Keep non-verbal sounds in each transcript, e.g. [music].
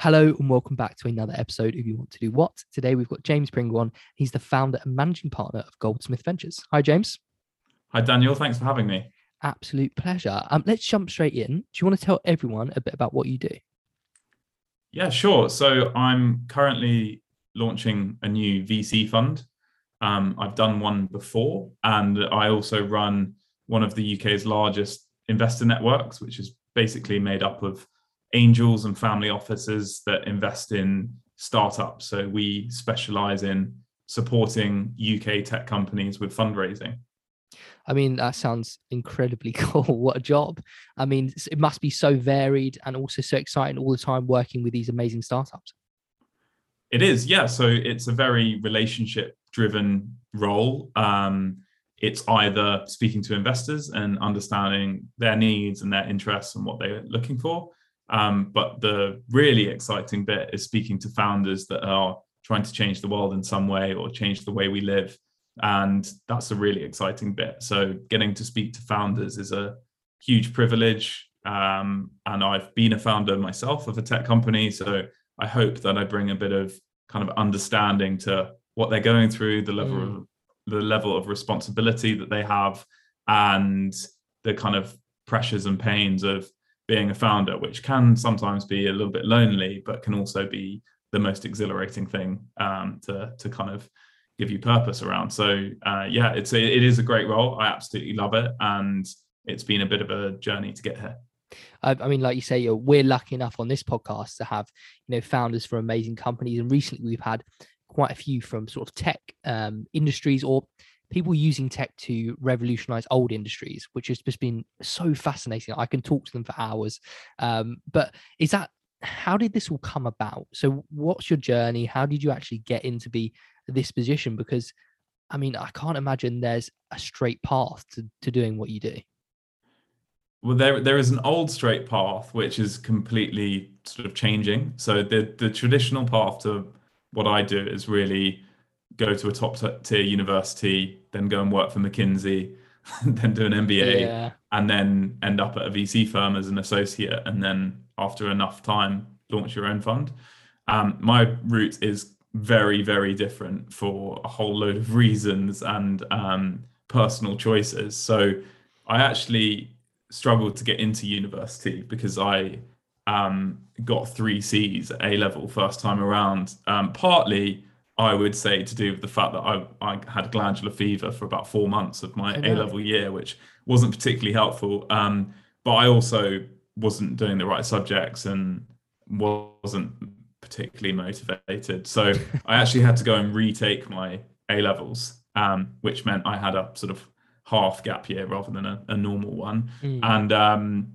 Hello and welcome back to another episode of You Want to Do What. Today we've got James Pringle on. He's the founder and managing partner of Goldsmith Ventures. Hi, James. Hi, Daniel. Thanks for having me. Absolute pleasure. Um, let's jump straight in. Do you want to tell everyone a bit about what you do? Yeah, sure. So I'm currently launching a new VC fund. Um, I've done one before, and I also run one of the UK's largest investor networks, which is basically made up of angels and family offices that invest in startups. So we specialize in supporting UK tech companies with fundraising. I mean, that sounds incredibly [laughs] cool. What a job. I mean, it must be so varied and also so exciting all the time working with these amazing startups. It is, yeah. So it's a very relationship driven role. Um, it's either speaking to investors and understanding their needs and their interests and what they're looking for, um, but the really exciting bit is speaking to founders that are trying to change the world in some way or change the way we live. And that's a really exciting bit. So getting to speak to founders is a huge privilege. Um, and I've been a founder myself of a tech company. So I hope that I bring a bit of kind of understanding to what they're going through, the level mm. of the level of responsibility that they have, and the kind of pressures and pains of being a founder, which can sometimes be a little bit lonely, but can also be the most exhilarating thing um, to to kind of give you purpose around. So uh, yeah, it's a, it is a great role. I absolutely love it, and it's been a bit of a journey to get here. I mean, like you say, we're lucky enough on this podcast to have you know founders from amazing companies, and recently we've had quite a few from sort of tech um, industries or people using tech to revolutionize old industries, which has just been so fascinating. I can talk to them for hours. Um, but is that how did this all come about? So, what's your journey? How did you actually get into be this position? Because, I mean, I can't imagine there's a straight path to, to doing what you do. Well, there there is an old straight path which is completely sort of changing. So the the traditional path to what I do is really go to a top tier university, then go and work for McKinsey, [laughs] then do an MBA, yeah. and then end up at a VC firm as an associate, and then after enough time, launch your own fund. Um, my route is very, very different for a whole load of [laughs] reasons and um, personal choices. So I actually struggled to get into university because I um, got three C's at A level first time around, um, partly I would say to do with the fact that I, I had glandular fever for about four months of my A level year, which wasn't particularly helpful. Um, but I also wasn't doing the right subjects and wasn't particularly motivated. So [laughs] I actually had to go and retake my A levels, um, which meant I had a sort of half gap year rather than a, a normal one. Mm. And um,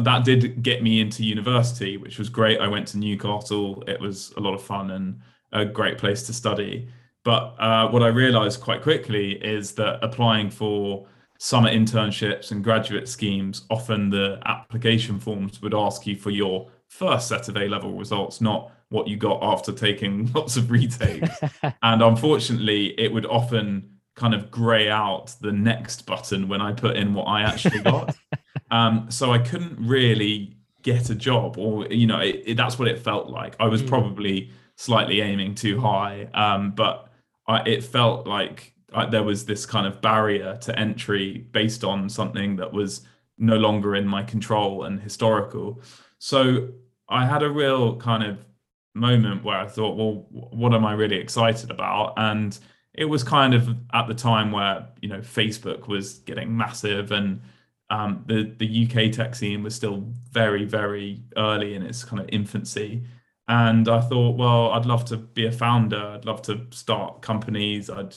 that did get me into university, which was great. I went to Newcastle. It was a lot of fun and a great place to study. But uh, what I realized quite quickly is that applying for summer internships and graduate schemes, often the application forms would ask you for your first set of A level results, not what you got after taking [laughs] lots of retakes. [laughs] and unfortunately, it would often kind of grey out the next button when I put in what I actually got. [laughs] um, so I couldn't really get a job, or, you know, it, it, that's what it felt like. I was mm. probably slightly aiming too high. Um, but I, it felt like I, there was this kind of barrier to entry based on something that was no longer in my control and historical. So I had a real kind of moment where I thought, well, what am I really excited about? And it was kind of at the time where you know Facebook was getting massive and um, the the UK tech scene was still very very early in its kind of infancy. And I thought, well, I'd love to be a founder. I'd love to start companies. I'd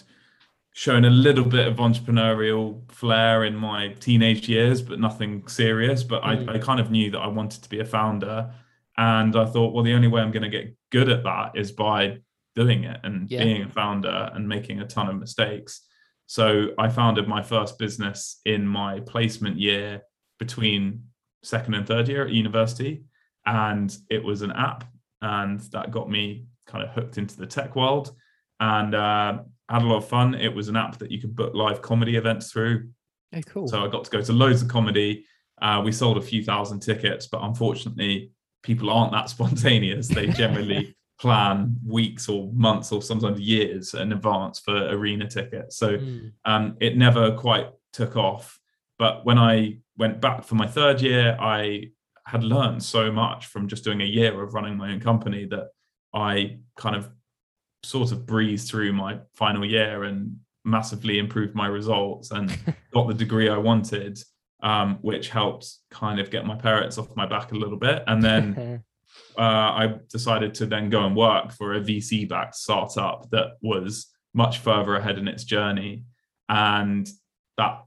shown a little bit of entrepreneurial flair in my teenage years, but nothing serious. But mm. I, I kind of knew that I wanted to be a founder. And I thought, well, the only way I'm going to get good at that is by doing it and yeah. being a founder and making a ton of mistakes. So I founded my first business in my placement year between second and third year at university. And it was an app and that got me kind of hooked into the tech world and uh, had a lot of fun. It was an app that you could book live comedy events through. Oh, cool. So I got to go to loads of comedy. Uh, we sold a few thousand tickets, but unfortunately, people aren't that [laughs] spontaneous. They generally [laughs] plan weeks or months or sometimes years in advance for arena tickets. So mm. um, it never quite took off. But when I went back for my third year, I had learned so much from just doing a year of running my own company that I kind of sort of breezed through my final year and massively improved my results and [laughs] got the degree I wanted, um, which helped kind of get my parents off my back a little bit. And then [laughs] uh, I decided to then go and work for a VC backed startup that was much further ahead in its journey. And that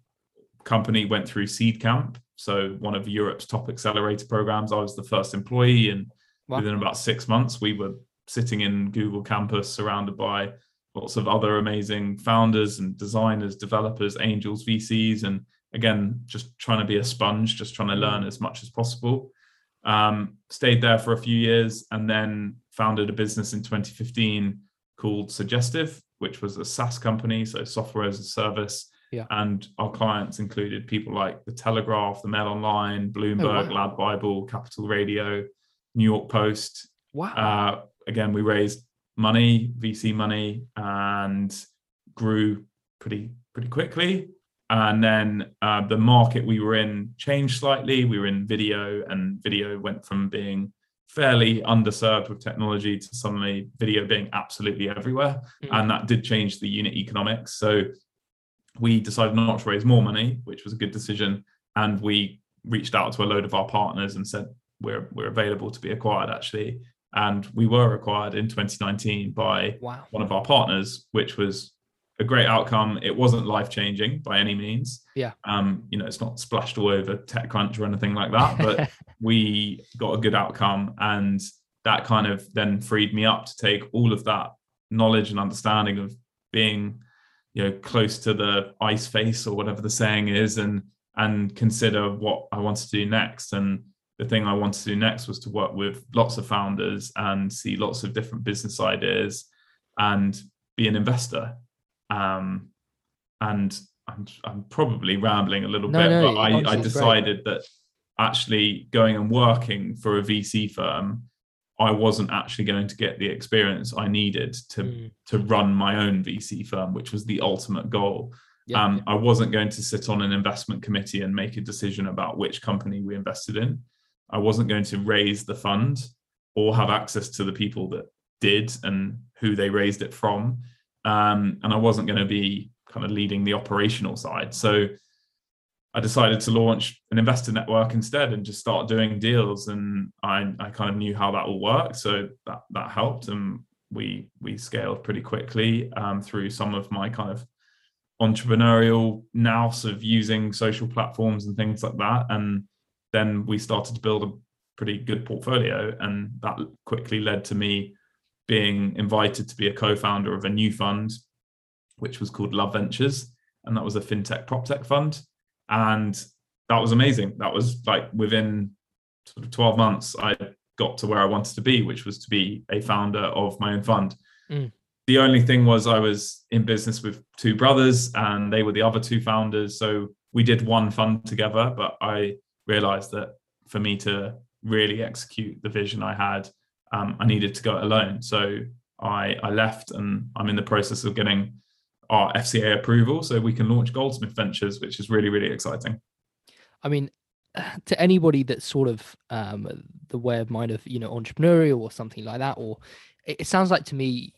company went through Seedcamp, so one of Europe's top accelerator programs. I was the first employee, and wow. within about six months, we were sitting in Google campus surrounded by lots of other amazing founders and designers, developers, angels, VCs, and again, just trying to be a sponge, just trying to learn as much as possible. Um, stayed there for a few years and then founded a business in 2015 called Suggestive, which was a SaaS company, so software as a service. Yeah. And our clients included people like the Telegraph, the Mail Online, Bloomberg, oh, wow. Lad Bible, Capital Radio, New York Post. Wow. Uh, again, we raised money, VC money, and grew pretty pretty quickly. And then uh, the market we were in changed slightly. We were in video, and video went from being fairly underserved with technology to suddenly video being absolutely everywhere. Mm-hmm. And that did change the unit economics. So we decided not to raise more money, which was a good decision. And we reached out to a load of our partners and said, we're, we're available to be acquired actually. And we were acquired in 2019 by wow. one of our partners, which was a great outcome. It wasn't life changing by any means. Yeah. Um, you know, it's not splashed all over TechCrunch or anything like that, but [laughs] we got a good outcome. And that kind of then freed me up to take all of that knowledge and understanding of being, you know, close to the ice face or whatever the saying is and and consider what I wanted to do next. And the thing I wanted to do next was to work with lots of founders and see lots of different business ideas and be an investor. Um, and I'm, I'm probably rambling a little no, bit, no, but I, I decided great. that actually going and working for a VC firm, I wasn't actually going to get the experience I needed to mm. to run my own VC firm, which was the ultimate goal. Yeah, um. I wasn't going to sit on an investment committee and make a decision about which company we invested in. I wasn't going to raise the fund or have access to the people that did and who they raised it from. Um, and I wasn't going to be kind of leading the operational side. So I decided to launch an investor network instead and just start doing deals. And I, I kind of knew how that all worked. So that, that helped. And we, we scaled pretty quickly um, through some of my kind of entrepreneurial nous of using social platforms and things like that. And then we started to build a pretty good portfolio. And that quickly led to me being invited to be a co founder of a new fund, which was called Love Ventures. And that was a fintech prop tech fund. And that was amazing. That was like within sort of 12 months, I got to where I wanted to be, which was to be a founder of my own fund. Mm. The only thing was I was in business with two brothers and they were the other two founders. So we did one fund together, but I realized that for me to really execute the vision I had, um, I needed to go alone. So I, I left and I'm in the process of getting our FCA approval so we can launch Goldsmith Ventures, which is really, really exciting. I mean, [sighs] to anybody that's sort of um, the way of mind of, you know, entrepreneurial or something like that, or it sounds like to me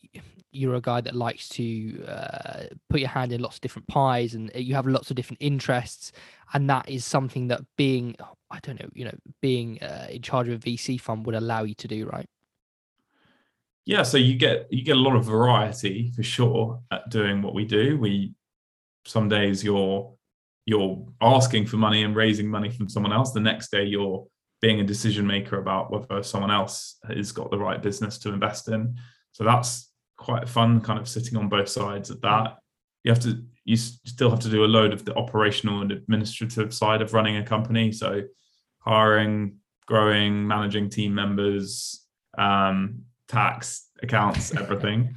you're a guy that likes to uh, put your hand in lots of different pies and you have lots of different interests and that is something that being i don't know you know being uh, in charge of a vc fund would allow you to do right yeah so you get you get a lot of variety for sure at doing what we do. We some days you're you're asking for money and raising money from someone else. The next day you're being a decision maker about whether someone else has got the right business to invest in. So that's quite fun kind of sitting on both sides of that. You have to you still have to do a load of the operational and administrative side of running a company. So hiring growing managing team members um, tax accounts everything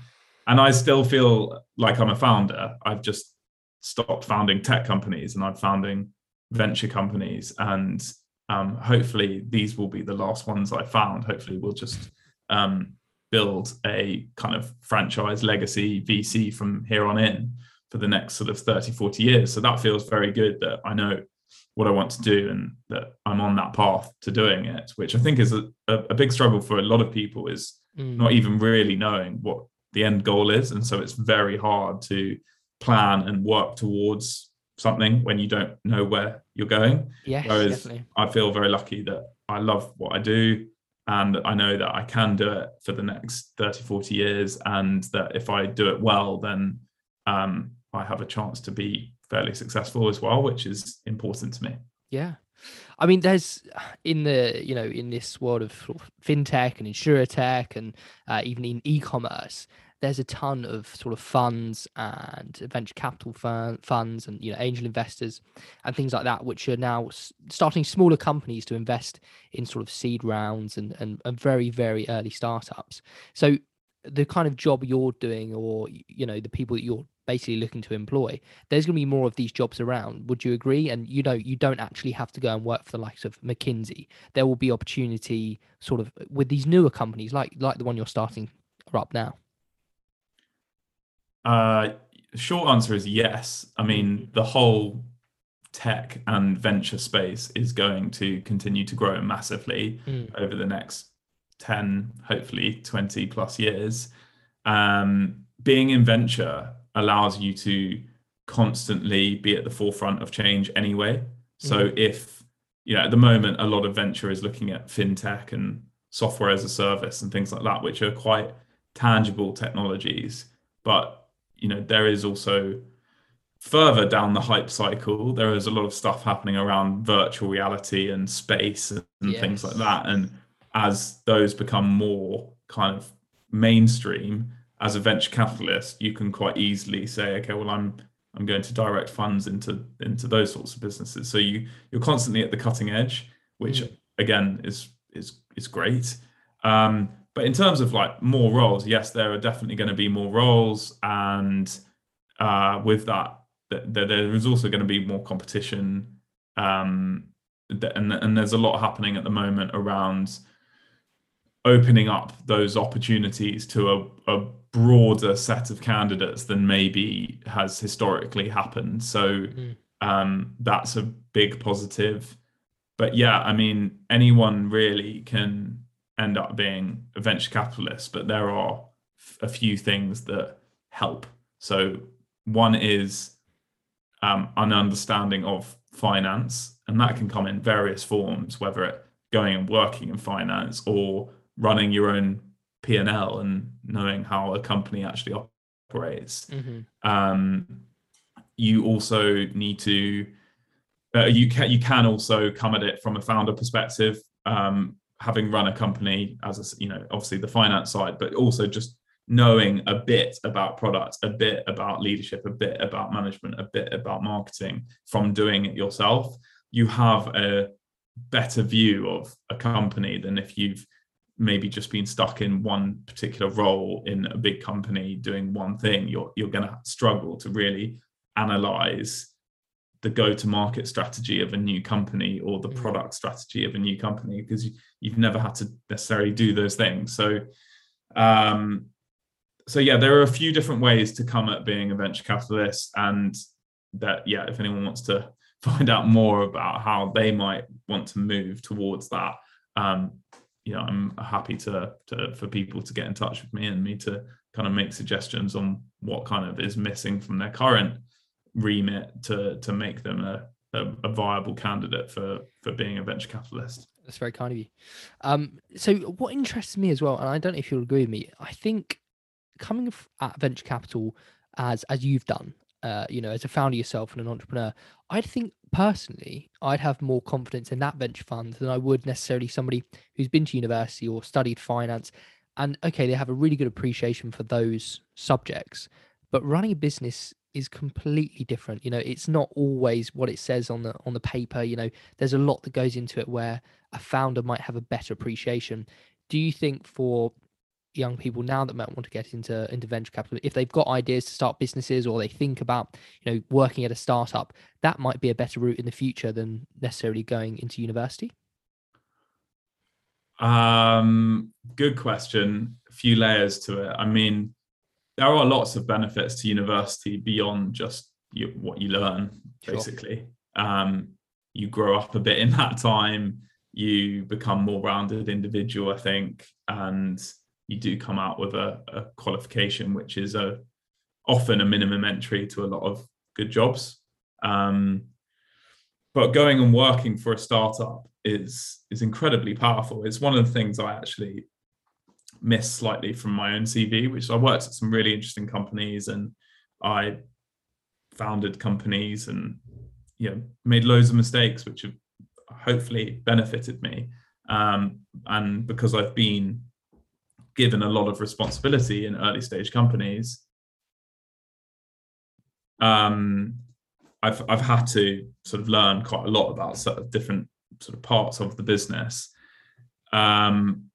and i still feel like i'm a founder i've just stopped founding tech companies and i'm founding venture companies and um, hopefully these will be the last ones I found. Hopefully we'll just um, build a kind of franchise legacy VC from here on in for the next sort of 30, 40 years. So that feels very good that I know what I want to do and that I'm on that path to doing it, which I think is a, a big struggle for a lot of people is mm. not even really knowing what the end goal is. And so it's very hard to plan and work towards something when you don't know where you're going. Yes, Whereas definitely. I feel very lucky that I love what I do and I know that I can do it for the next 30, 40 years. And that if I do it well, then um, I have a chance to be fairly successful as well, which is important to me. Yeah. I mean, there's in the you know in this world of, fintech and insure tech and uh, even in e-commerce, there's a ton of sort of funds and venture capital funds and you know angel investors and things like that which are now starting smaller companies to invest in sort of seed rounds and, and, and very very early startups. So the kind of job you're doing or you know the people that you're basically looking to employ there's going to be more of these jobs around would you agree and you know you don't actually have to go and work for the likes of mckinsey there will be opportunity sort of with these newer companies like like the one you're starting up now uh, short answer is yes. I mean, mm-hmm. the whole tech and venture space is going to continue to grow massively mm. over the next 10, hopefully 20 plus years. Um, being in venture allows you to constantly be at the forefront of change anyway. So mm. if, you know, at the moment, a lot of venture is looking at fintech and software as a service and things like that, which are quite tangible technologies. But you know there is also further down the hype cycle there is a lot of stuff happening around virtual reality and space and, yes. things like that and as those become more kind of mainstream as a venture capitalist you can quite easily say okay well i'm i'm going to direct funds into into those sorts of businesses so you you're constantly at the cutting edge which mm. again is is is great um, but in terms of like more roles, yes, there are definitely going to be more roles, and uh, with that, th- there is also going to be more competition. Um, and, and there's a lot happening at the moment around opening up those opportunities to a, a broader set of candidates than maybe has historically happened. So mm. um, that's a big positive. But yeah, I mean, anyone really can end up being a venture capitalist, but there are a few things that help. So one is um, an understanding of finance, and that can come in various forms, whether it going and working in finance or running your own P and knowing how a company actually operates. Mm-hmm. Um, you also need to uh, you can you can also come at it from a founder perspective. Um, having run a company as a, you know obviously the finance side but also just knowing a bit about product a bit about leadership a bit about management a bit about marketing from doing it yourself you have a better view of a company than if you've maybe just being stuck in one particular role in a big company doing one thing you're you're going to struggle to really analyze the go to market strategy of a new company or the mm. product strategy of a new company because you, have never had to necessarily do those things so um so yeah there are a few different ways to come at being a venture capitalist and that yeah if anyone wants to [laughs] find out more about how they might want to move towards that um you know i'm happy to, to for people to get in touch with me and me to kind of make suggestions on what kind of is missing from their current remit to to make them a, a, a, viable candidate for for being a venture capitalist. That's very kind of you. Um, so what interests me as well, and I don't know if you'll agree with me, I think coming at venture capital as as you've done, uh, you know, as a founder yourself and an entrepreneur, I think personally I'd have more confidence in that venture fund than I would necessarily somebody who's been to university or studied finance. And okay, they have a really good appreciation for those subjects, but running a business is completely different. You know it's not always what it says on the on the paper. You know there's a lot that goes into it where a founder might have a better appreciation. Do you think for young people now that might want to get into into venture capital if they've got ideas to start businesses or they think about you know working at a startup that might be a better route in the future than necessarily going into university Um, good question. A few layers to it. I mean, there are lots of benefits to university beyond just you, what you learn, basically. Sure. Um, you grow up a bit in that time. You become more rounded individual, I think, and you do come out with a, a qualification, which is a often a minimum entry to a lot of good jobs. Um, but going and working for a startup is is incredibly powerful. It's one of the things I actually miss slightly from my own CV, which I worked at some really interesting companies and I founded companies and you know made loads of mistakes, which have hopefully benefited me. Um, and because I've been given a lot of responsibility in early stage companies, um, I've I've had to sort of learn quite a lot about sort of different sort of parts of the business. Um,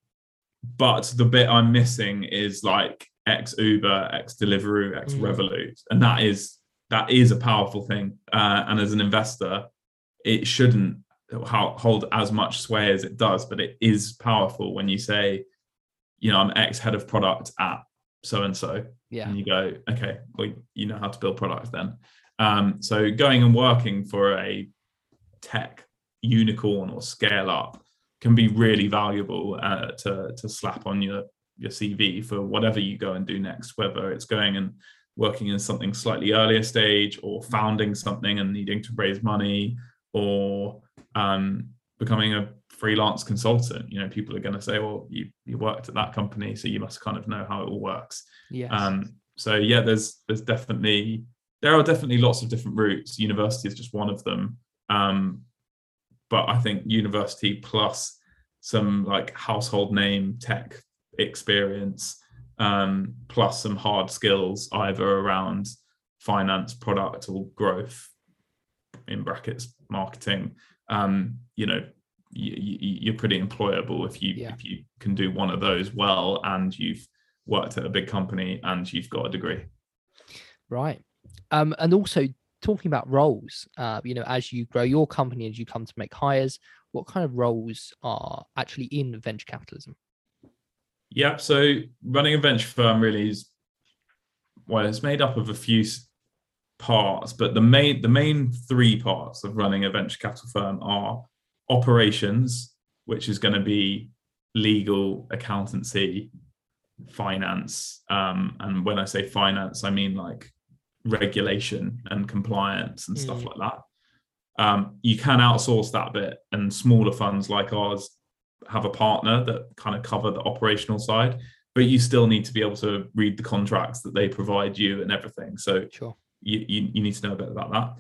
but the bit I'm missing is like ex Uber, ex Deliveroo, X mm. Revolut, and that is that is a powerful thing. Uh, and as an investor, it shouldn't hold as much sway as it does, but it is powerful when you say, you know, I'm ex head of product at so and so, yeah, and you go, okay, well, you know how to build products then. Um, so going and working for a tech unicorn or scale up can be really valuable uh, to to slap on your your CV for whatever you go and do next, whether it's going and working in something slightly earlier stage or founding something and needing to raise money or um, becoming a freelance consultant. You know, people are going to say, "Well, you you worked at that company, so you must kind of know how it all works." Yeah. Um, so yeah, there's there's definitely there are definitely lots of different routes. University is just one of them. Um, but I think university plus some like household name tech experience, um, plus some hard skills either around finance, product, or growth in brackets marketing. Um, you know, you, are pretty employable if you yeah. if you can do one of those well and you've worked at a big company and you've got a degree. Right. Um, and also talking about roles, uh, you know, as you grow your company, as you come to make hires, what kind of roles are actually in venture capitalism? Yeah, so running a venture firm really is well, it's made up of a few parts, but the main the main three parts of running a venture capital firm are operations, which is going to be legal, accountancy, finance, um, and when I say finance, I mean like regulation and compliance and mm. stuff like that. Um, you can outsource that bit, and smaller funds like ours have a partner that kind of cover the operational side, but you still need to be able to read the contracts that they provide you and everything. So sure. you, you, you need to know a bit about that.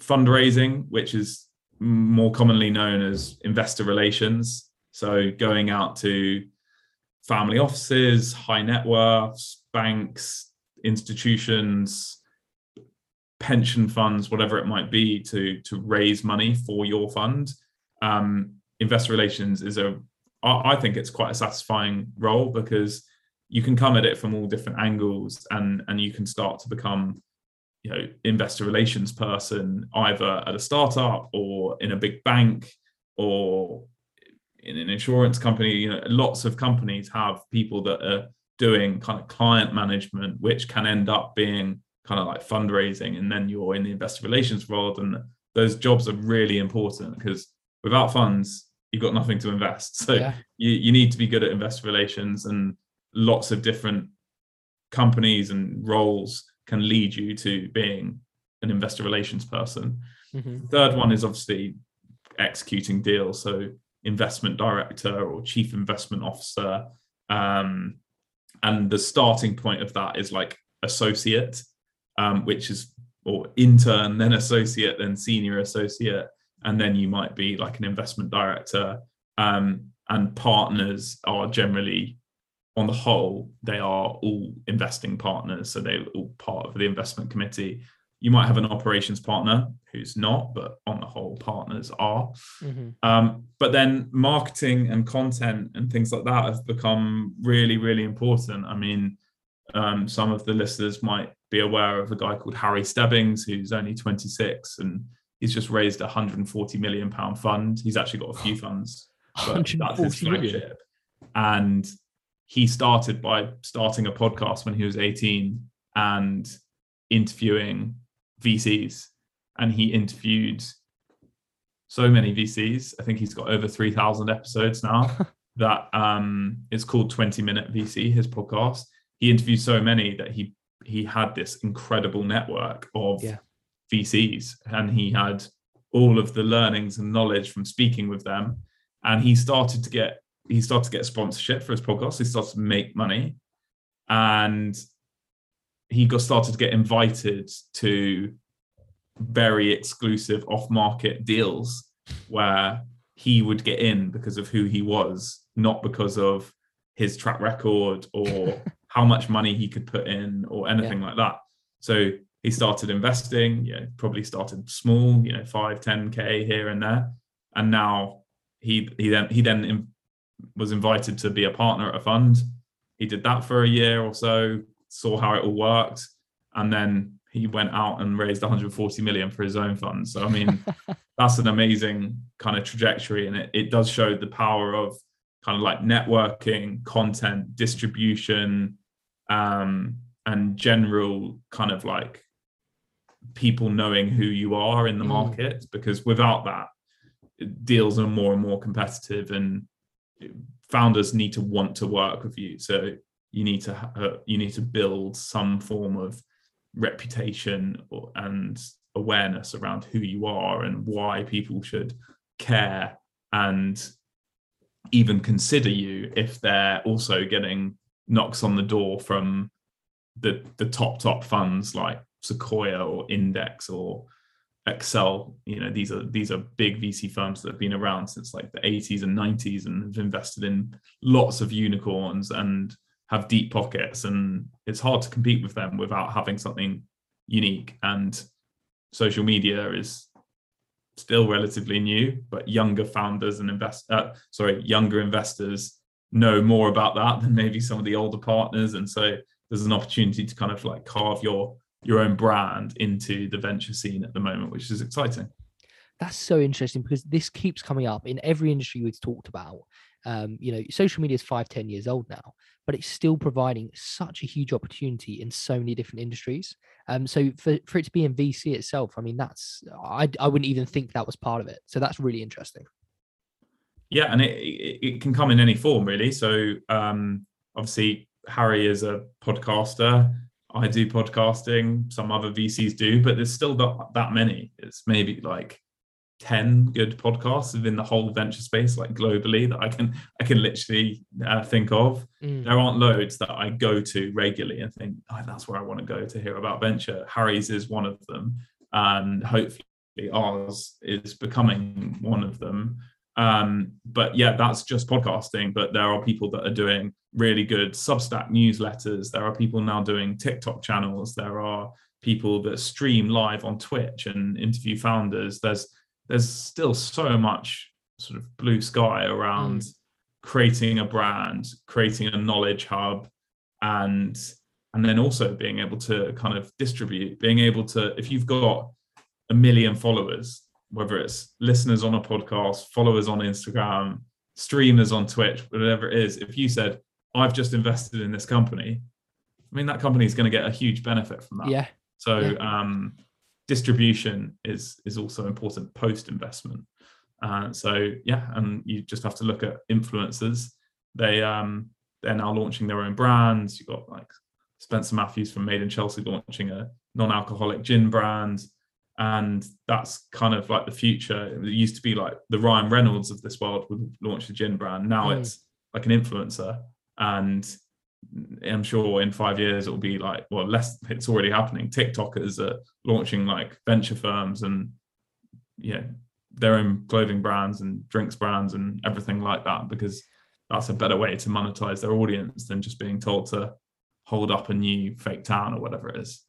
Fundraising, which is more commonly known as investor relations. So going out to family offices, high net worths, banks, institutions, pension funds, whatever it might be, to to raise money for your fund. Um, investor relations is a, I think it's quite a satisfying role because you can come at it from all different angles, and and you can start to become, you know, investor relations person either at a startup or in a big bank or in an insurance company. You know, lots of companies have people that are doing kind of client management, which can end up being kind of like fundraising, and then you're in the investor relations world, and those jobs are really important because without funds, you've got nothing to invest. [laughs] So yeah. you, you need to be good at investor relations, and lots of different companies and roles can lead you to being an investor relations person. Mm-hmm. Third one is obviously executing deals. So investment director or chief investment officer. Um, and the starting point of that is like associate, um, which is or intern, then associate, then senior associate, and then you might be like an investment director. Um, and partners are generally, on the whole, they are all investing partners, so they're all part of the investment committee. You might have an operations partner who's not, but on the whole, partners are. Mm-hmm. Um, but then marketing and content and things like that have become really, really important. I mean, um, some of the listeners might be aware of a guy called Harry Stebbings, who's only 26 and he's just raised a 140 million pound fund. He's actually got a few [laughs] funds but that's his 140 million. flagship. And he started by starting a podcast when he was 18 and interviewing VCs. And he interviewed so many VCs. I think he's got over 3,000 episodes now. [laughs] that um, it's called 20 Minute VC, his podcast. He interviewed so many that he he had this incredible network of Yeah. VCs, and he had all of the learnings and knowledge from speaking with them. And he started to get he started to get sponsorship for his podcast. He started to make money, and he got started to get invited to very exclusive off-market deals where he would get in because of who he was, not because of his track record or [laughs] how much money he could put in or anything like that. So he started investing, you know, probably started small, you know, five, 10K here and there. And now he he then he then was invited to be a partner at a fund. He did that for a year or so, saw how it all worked, and then he went out and raised 140 million for his own fund. So I mean, [laughs] that's an amazing kind of trajectory, and it, it does show the power of kind of like networking, content, distribution, um, and general kind of like people knowing who you are in the Mm. market. Because without that, deals are more and more competitive, and founders need to want to work with you. So you need to uh, you need to build some form of reputation or, and awareness around who you are and why people should care and even consider you if they're also getting knocks on the door from the the top top funds like Sequoia or Index or Accel. You know, these are these are big VC firms that have been around since like the 80s and 90s and have invested in lots of unicorns and have deep pockets. And it's hard to compete with them without having something unique. And social media is still relatively new, but younger founders and invest uh, sorry, younger investors know more about that than maybe some of the older partners. And so there's an opportunity to kind of like carve your your own brand into the venture scene at the moment, which is exciting. That's so interesting because this keeps coming up in every industry we've talked about. Um, you know, social media is five, 10 years old now, but it's still providing such a huge opportunity in so many different industries. Um, so for, for it to be in VC itself, I mean, that's I, I wouldn't even think that was part of it. So that's really interesting. Yeah, and it, it, it can come in any form really. So um, obviously Harry is a podcaster. I do podcasting. Some other VCs do, but there's still not that many. It's maybe like 10 good podcasts within the whole venture space like globally that i can i can literally uh, think of Mm. there aren't loads that i go to regularly and think oh, that's where i want to go to hear about venture harry's is one of them and hopefully ours is becoming one of them um, but yeah that's just podcasting but there are people that are doing really good substack newsletters. There are people now doing tiktok channels. There are people that stream live on twitch and interview founders. There's there's still so much sort of blue sky around Mm. creating a brand, creating a knowledge hub, and and then also being able to kind of distribute, being able to if you've got a million followers, whether it's listeners on a podcast, followers on Instagram, streamers on Twitch, whatever it is, if you said I've just invested in this company, I mean that company is going to get a huge benefit from that. Yeah. So Yeah. um, distribution is is also important post investment. Uh, so yeah, and you just have to look at influencers. They um, they're now launching their own brands. You've got like Spencer Matthews from Made in Chelsea launching a non-alcoholic gin brand, and that's kind of like the future. It used to be like the Ryan Reynolds of this world would launch a gin brand. Now Mm. it's like an influencer, and I'm sure in five years it'll be like well less. It's already happening. TikTokers are launching like venture firms and yeah their own clothing brands and drinks brands and everything like that because that's a better way to monetize their audience than just being told to hold up a new fake town or whatever it is.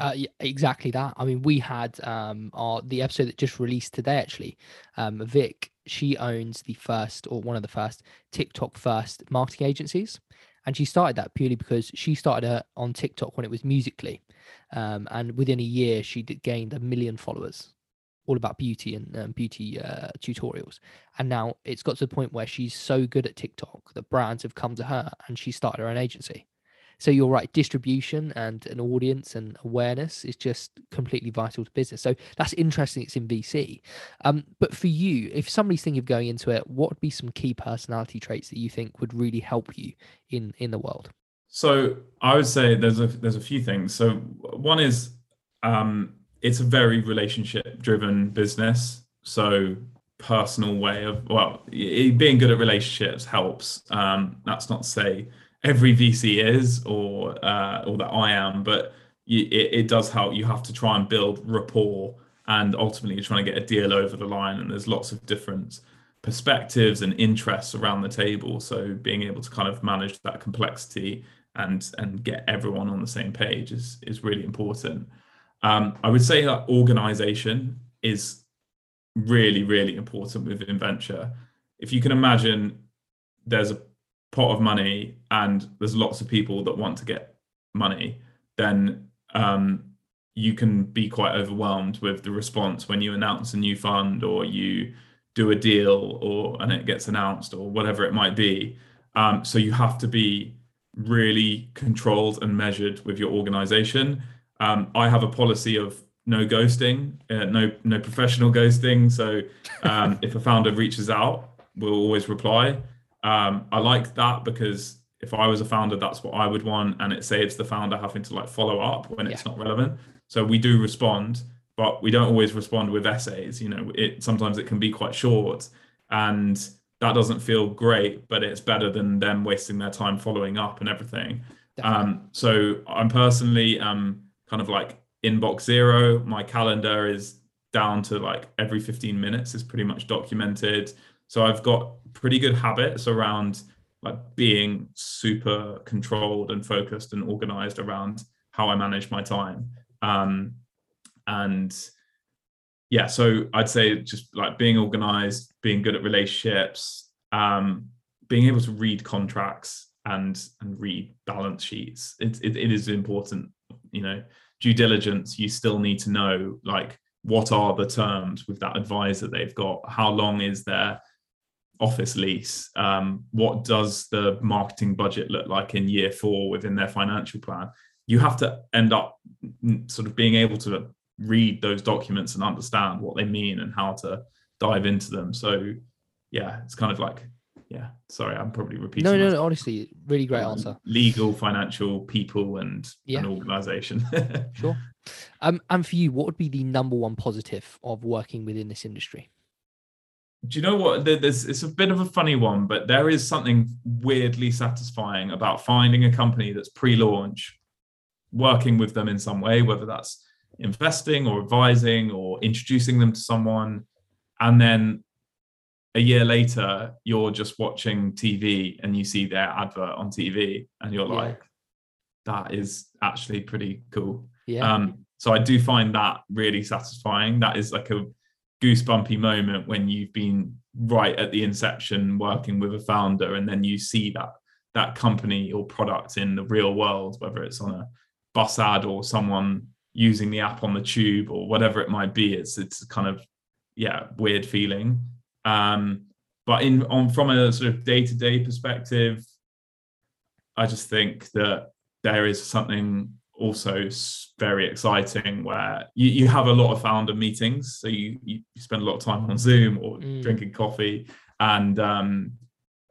Uh, yeah, exactly that. I mean, we had um, our the episode that just released today. Actually, um, Vic, she owns the first or one of the first TikTok first marketing agencies, and she started that purely because she started uh, on TikTok when it was Musical.ly, um, and within a year she gained a million followers. all about beauty and um, beauty uh, tutorials. And now it's got to the point where she's so good at TikTok that brands have come to her and she started her own agency. So you're right, distribution and an audience and awareness is just completely vital to business. So that's interesting. It's in VC. Um, but for you, if somebody's thinking of going into it, what would be some key personality traits that you think would really help you in in the world? So I would say there's a there's a few things. So one is um, it's a very relationship driven business. So personal way of well being good at relationships helps um, that's not to say every VC is or uh, or that I am, but it, it does help. You have to try and build rapport, and ultimately you're trying to get a deal over the line. And there's lots of different perspectives and interests around the table. So being able to kind of manage that complexity and and get everyone on the same page is is really important. Um, I would say that organization is really really important within venture. If you can imagine, there's a pot of money and there's lots of people that want to get money, then um, you can be quite overwhelmed with the response when you announce a new fund or you do a deal or and it gets announced or whatever it might be. Um, so you have to be really controlled and measured with your organization. Um, I have a policy of no ghosting, uh, no no professional ghosting. So um, [laughs] if a founder reaches out, we'll always reply. Um, I like that because if I was a founder, that's what I would want, and it saves the founder having to like follow up when it's yeah. not relevant. So we do respond, but we don't always respond with essays. You know, it sometimes it can be quite short, and that doesn't feel great, but it's better than them wasting their time following up and everything. Um, so I'm personally um kind of like inbox zero. My calendar is down to like every 15 minutes is pretty much documented. So I've got pretty good habits around like being super controlled and focused and organized around how I manage my time. Um, and yeah, so I'd say just like being organized, being good at relationships, um, being able to read contracts and and read balance sheets. It, it, it is important, you know, due diligence. You still need to know like what are the terms with that advisor they've got. How long is their office lease? Um, what does the marketing budget look like in year four within their financial plan? You have to end up sort of being able to read those documents and understand what they mean and how to dive into them. So, yeah, it's kind of like, yeah, sorry, I'm probably repeating. No, no, no, honestly, really great um, answer. Legal, financial, people, and yeah. an organization. [laughs] sure. Um, and for you, what would be the number one positive of working within this industry? Do you know what? There's it's a bit of a funny one, but there is something weirdly satisfying about finding a company that's pre-launch, working with them in some way, whether that's investing or advising or introducing them to someone, and then a year later you're just watching TV and you see their advert on TV and you're like, that is actually pretty cool. Yeah. Um, so I do find that really satisfying. That is like a goosebumpy moment when you've been right at the inception working with a founder and then you see that that company or product in the real world whether it's on a bus ad or someone using the app on the tube or whatever it might be it's it's kind of yeah weird feeling. Um but in on from a sort of day-to-day perspective i just think that there is something also very exciting where you, you have a lot of founder meetings. So you, you spend a lot of time on zoom or mm. drinking coffee and um,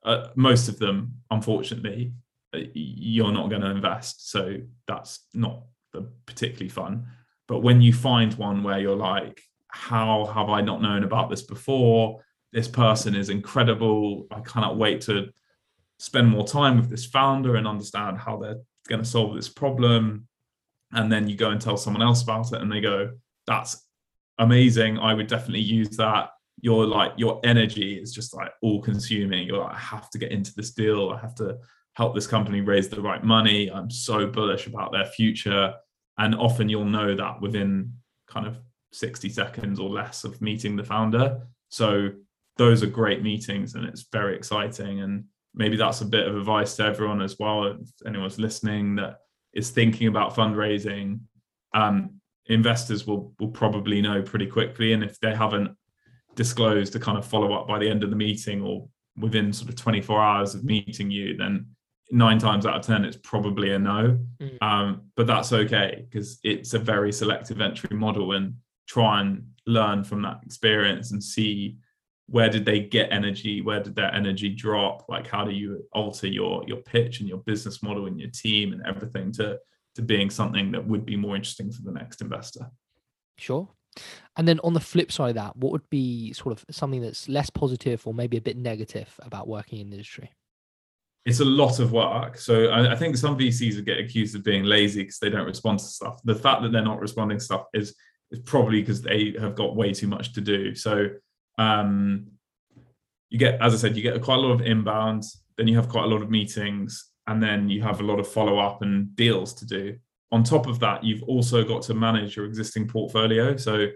uh, most of them unfortunately uh, you're not going to invest. So that's not particularly fun. But when you find one where you're like how have i not known about this before? This person is incredible. I cannot wait to spend more time with this founder and understand how they're going to solve this problem and then you go and tell someone else about it and they go that's amazing. I would definitely use that. Your like your energy is just like all consuming you're like i have to get into this deal. I have to help this company raise the right money. I'm so bullish about their future. And often you'll know that within kind of 60 seconds or less of meeting the founder. So those are great meetings and it's very exciting. And maybe that's a bit of advice to everyone as well if anyone's listening that is thinking about fundraising, um, investors will will probably know pretty quickly, and if they haven't disclosed to kind of follow up by the end of the meeting or within sort of 24 hours of meeting you, then nine times out of ten it's probably a no. Mm. Um, but that's okay because it's a very selective entry model, and try and learn from that experience and see where did they get energy where did their energy drop like how do you alter your your pitch and your business model and your team and everything to to being something that would be more interesting for the next investor sure and then on the flip side of that what would be sort of something that's less positive or maybe a bit negative about working in the industry it's a lot of work. So I, I, think some VCs would get accused of being lazy because they don't respond to stuff. The fact that they're not responding to stuff is is probably because they have got way too much to do. So um, you get, as I said, you get quite a lot of inbound, then you have quite a lot of meetings, and then you have a lot of follow up and deals to do. On top of that, you've also got to manage your existing portfolio. So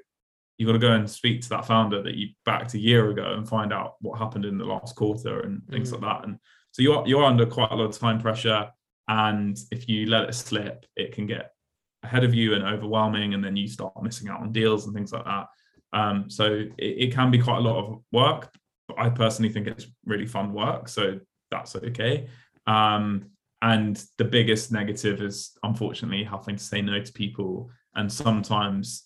you've got to go and speak to that founder that you backed a year ago and find out what happened in the last quarter and things mm. like that. And so you're you're under quite a lot of time pressure. And if you let it slip, it can get ahead of you and overwhelming, and then you start missing out on deals and things like that. Um, so it, it, can be quite a lot of work. But I personally think it's really fun work, so that's okay. Um, and the biggest negative is unfortunately having to say no to people, and sometimes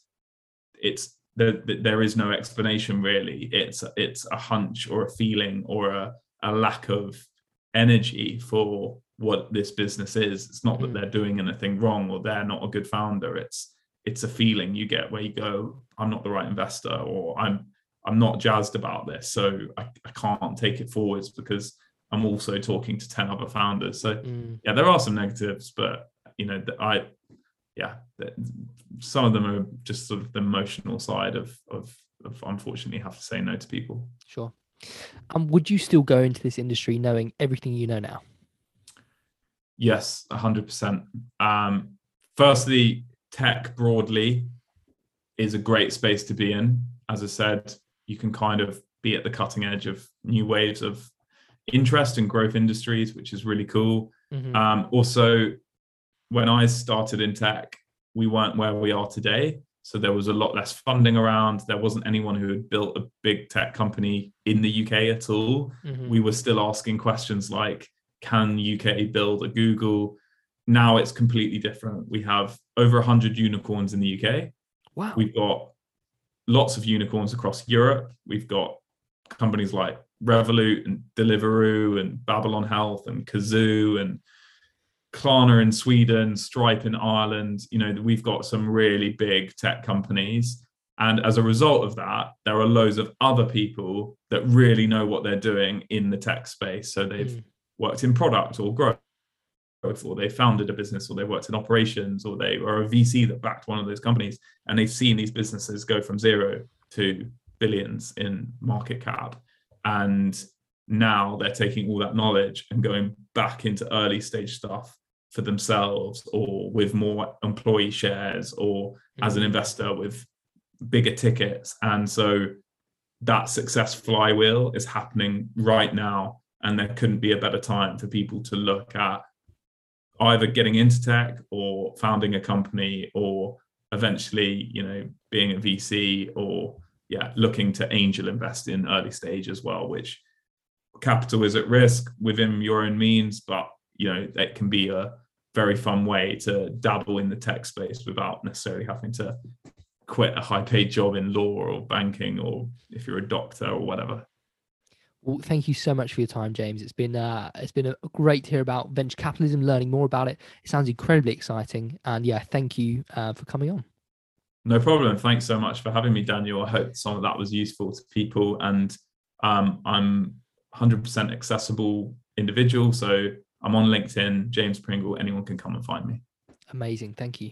it's there, there is no explanation really. It's it's a hunch or a feeling or a, a lack of energy for what this business is. It's not that mm. they're doing anything wrong or they're not a good founder. It's it's a feeling you get where you go, I'm not the right investor, or I'm I'm not jazzed about this, so I, I can't take it forwards because I'm also talking to 10 other founders. So mm. yeah, there are some negatives, but you know, I yeah, some of them are just sort of the emotional side of of of unfortunately have to say no to people. Sure. And um, would you still go into this industry knowing everything you know now? Yes, 100%. Um, firstly, tech broadly is a great space to be in. As I said, you can kind of be at the cutting edge of new waves of interest and growth industries, which is really cool. Mm-hmm. Um, also, when I started in tech, we weren't where we are today. So there was a lot less funding around. There wasn't anyone who had built a big tech company in the UK at all. Mm-hmm. We were still asking questions like, can UK build a Google? Now it's completely different. We have over 100 unicorns in the UK. Wow. We've got lots of unicorns across Europe. We've got companies like Revolut and Deliveroo and Babylon Health and Cazoo and Klarna in Sweden, Stripe in Ireland. You know, we've got some really big tech companies. And as a result of that, there are loads of other people that really know what they're doing in the tech space. So they've mm worked in product or growth or they founded a business or they worked in operations or they were a VC that backed one of those companies and they've seen these businesses go from zero to billions in market cap and now they're taking all that knowledge and going back into early stage stuff for themselves or with more employee shares or mm-hmm. as an investor with bigger tickets and so that success flywheel is happening right now and there couldn't be a better time for people to look at either getting into tech or founding a company or eventually you know being a vc or yeah looking to angel invest in early stage as well which capital is at risk within your own means but you know that can be a very fun way to dabble in the tech space without necessarily having to quit a high paid job in law or banking or if you're a doctor or whatever well, thank you so much for your time, James. It's been uh, it's been a great to hear about venture capitalism, learning more about it. It sounds incredibly exciting, and yeah, thank you uh, for coming on. No problem. Thanks so much for having me, Daniel. I hope some of that was useful to people, and um, I'm 100% accessible individual, so I'm on LinkedIn, James Pringle. Anyone can come and find me. Amazing. Thank you.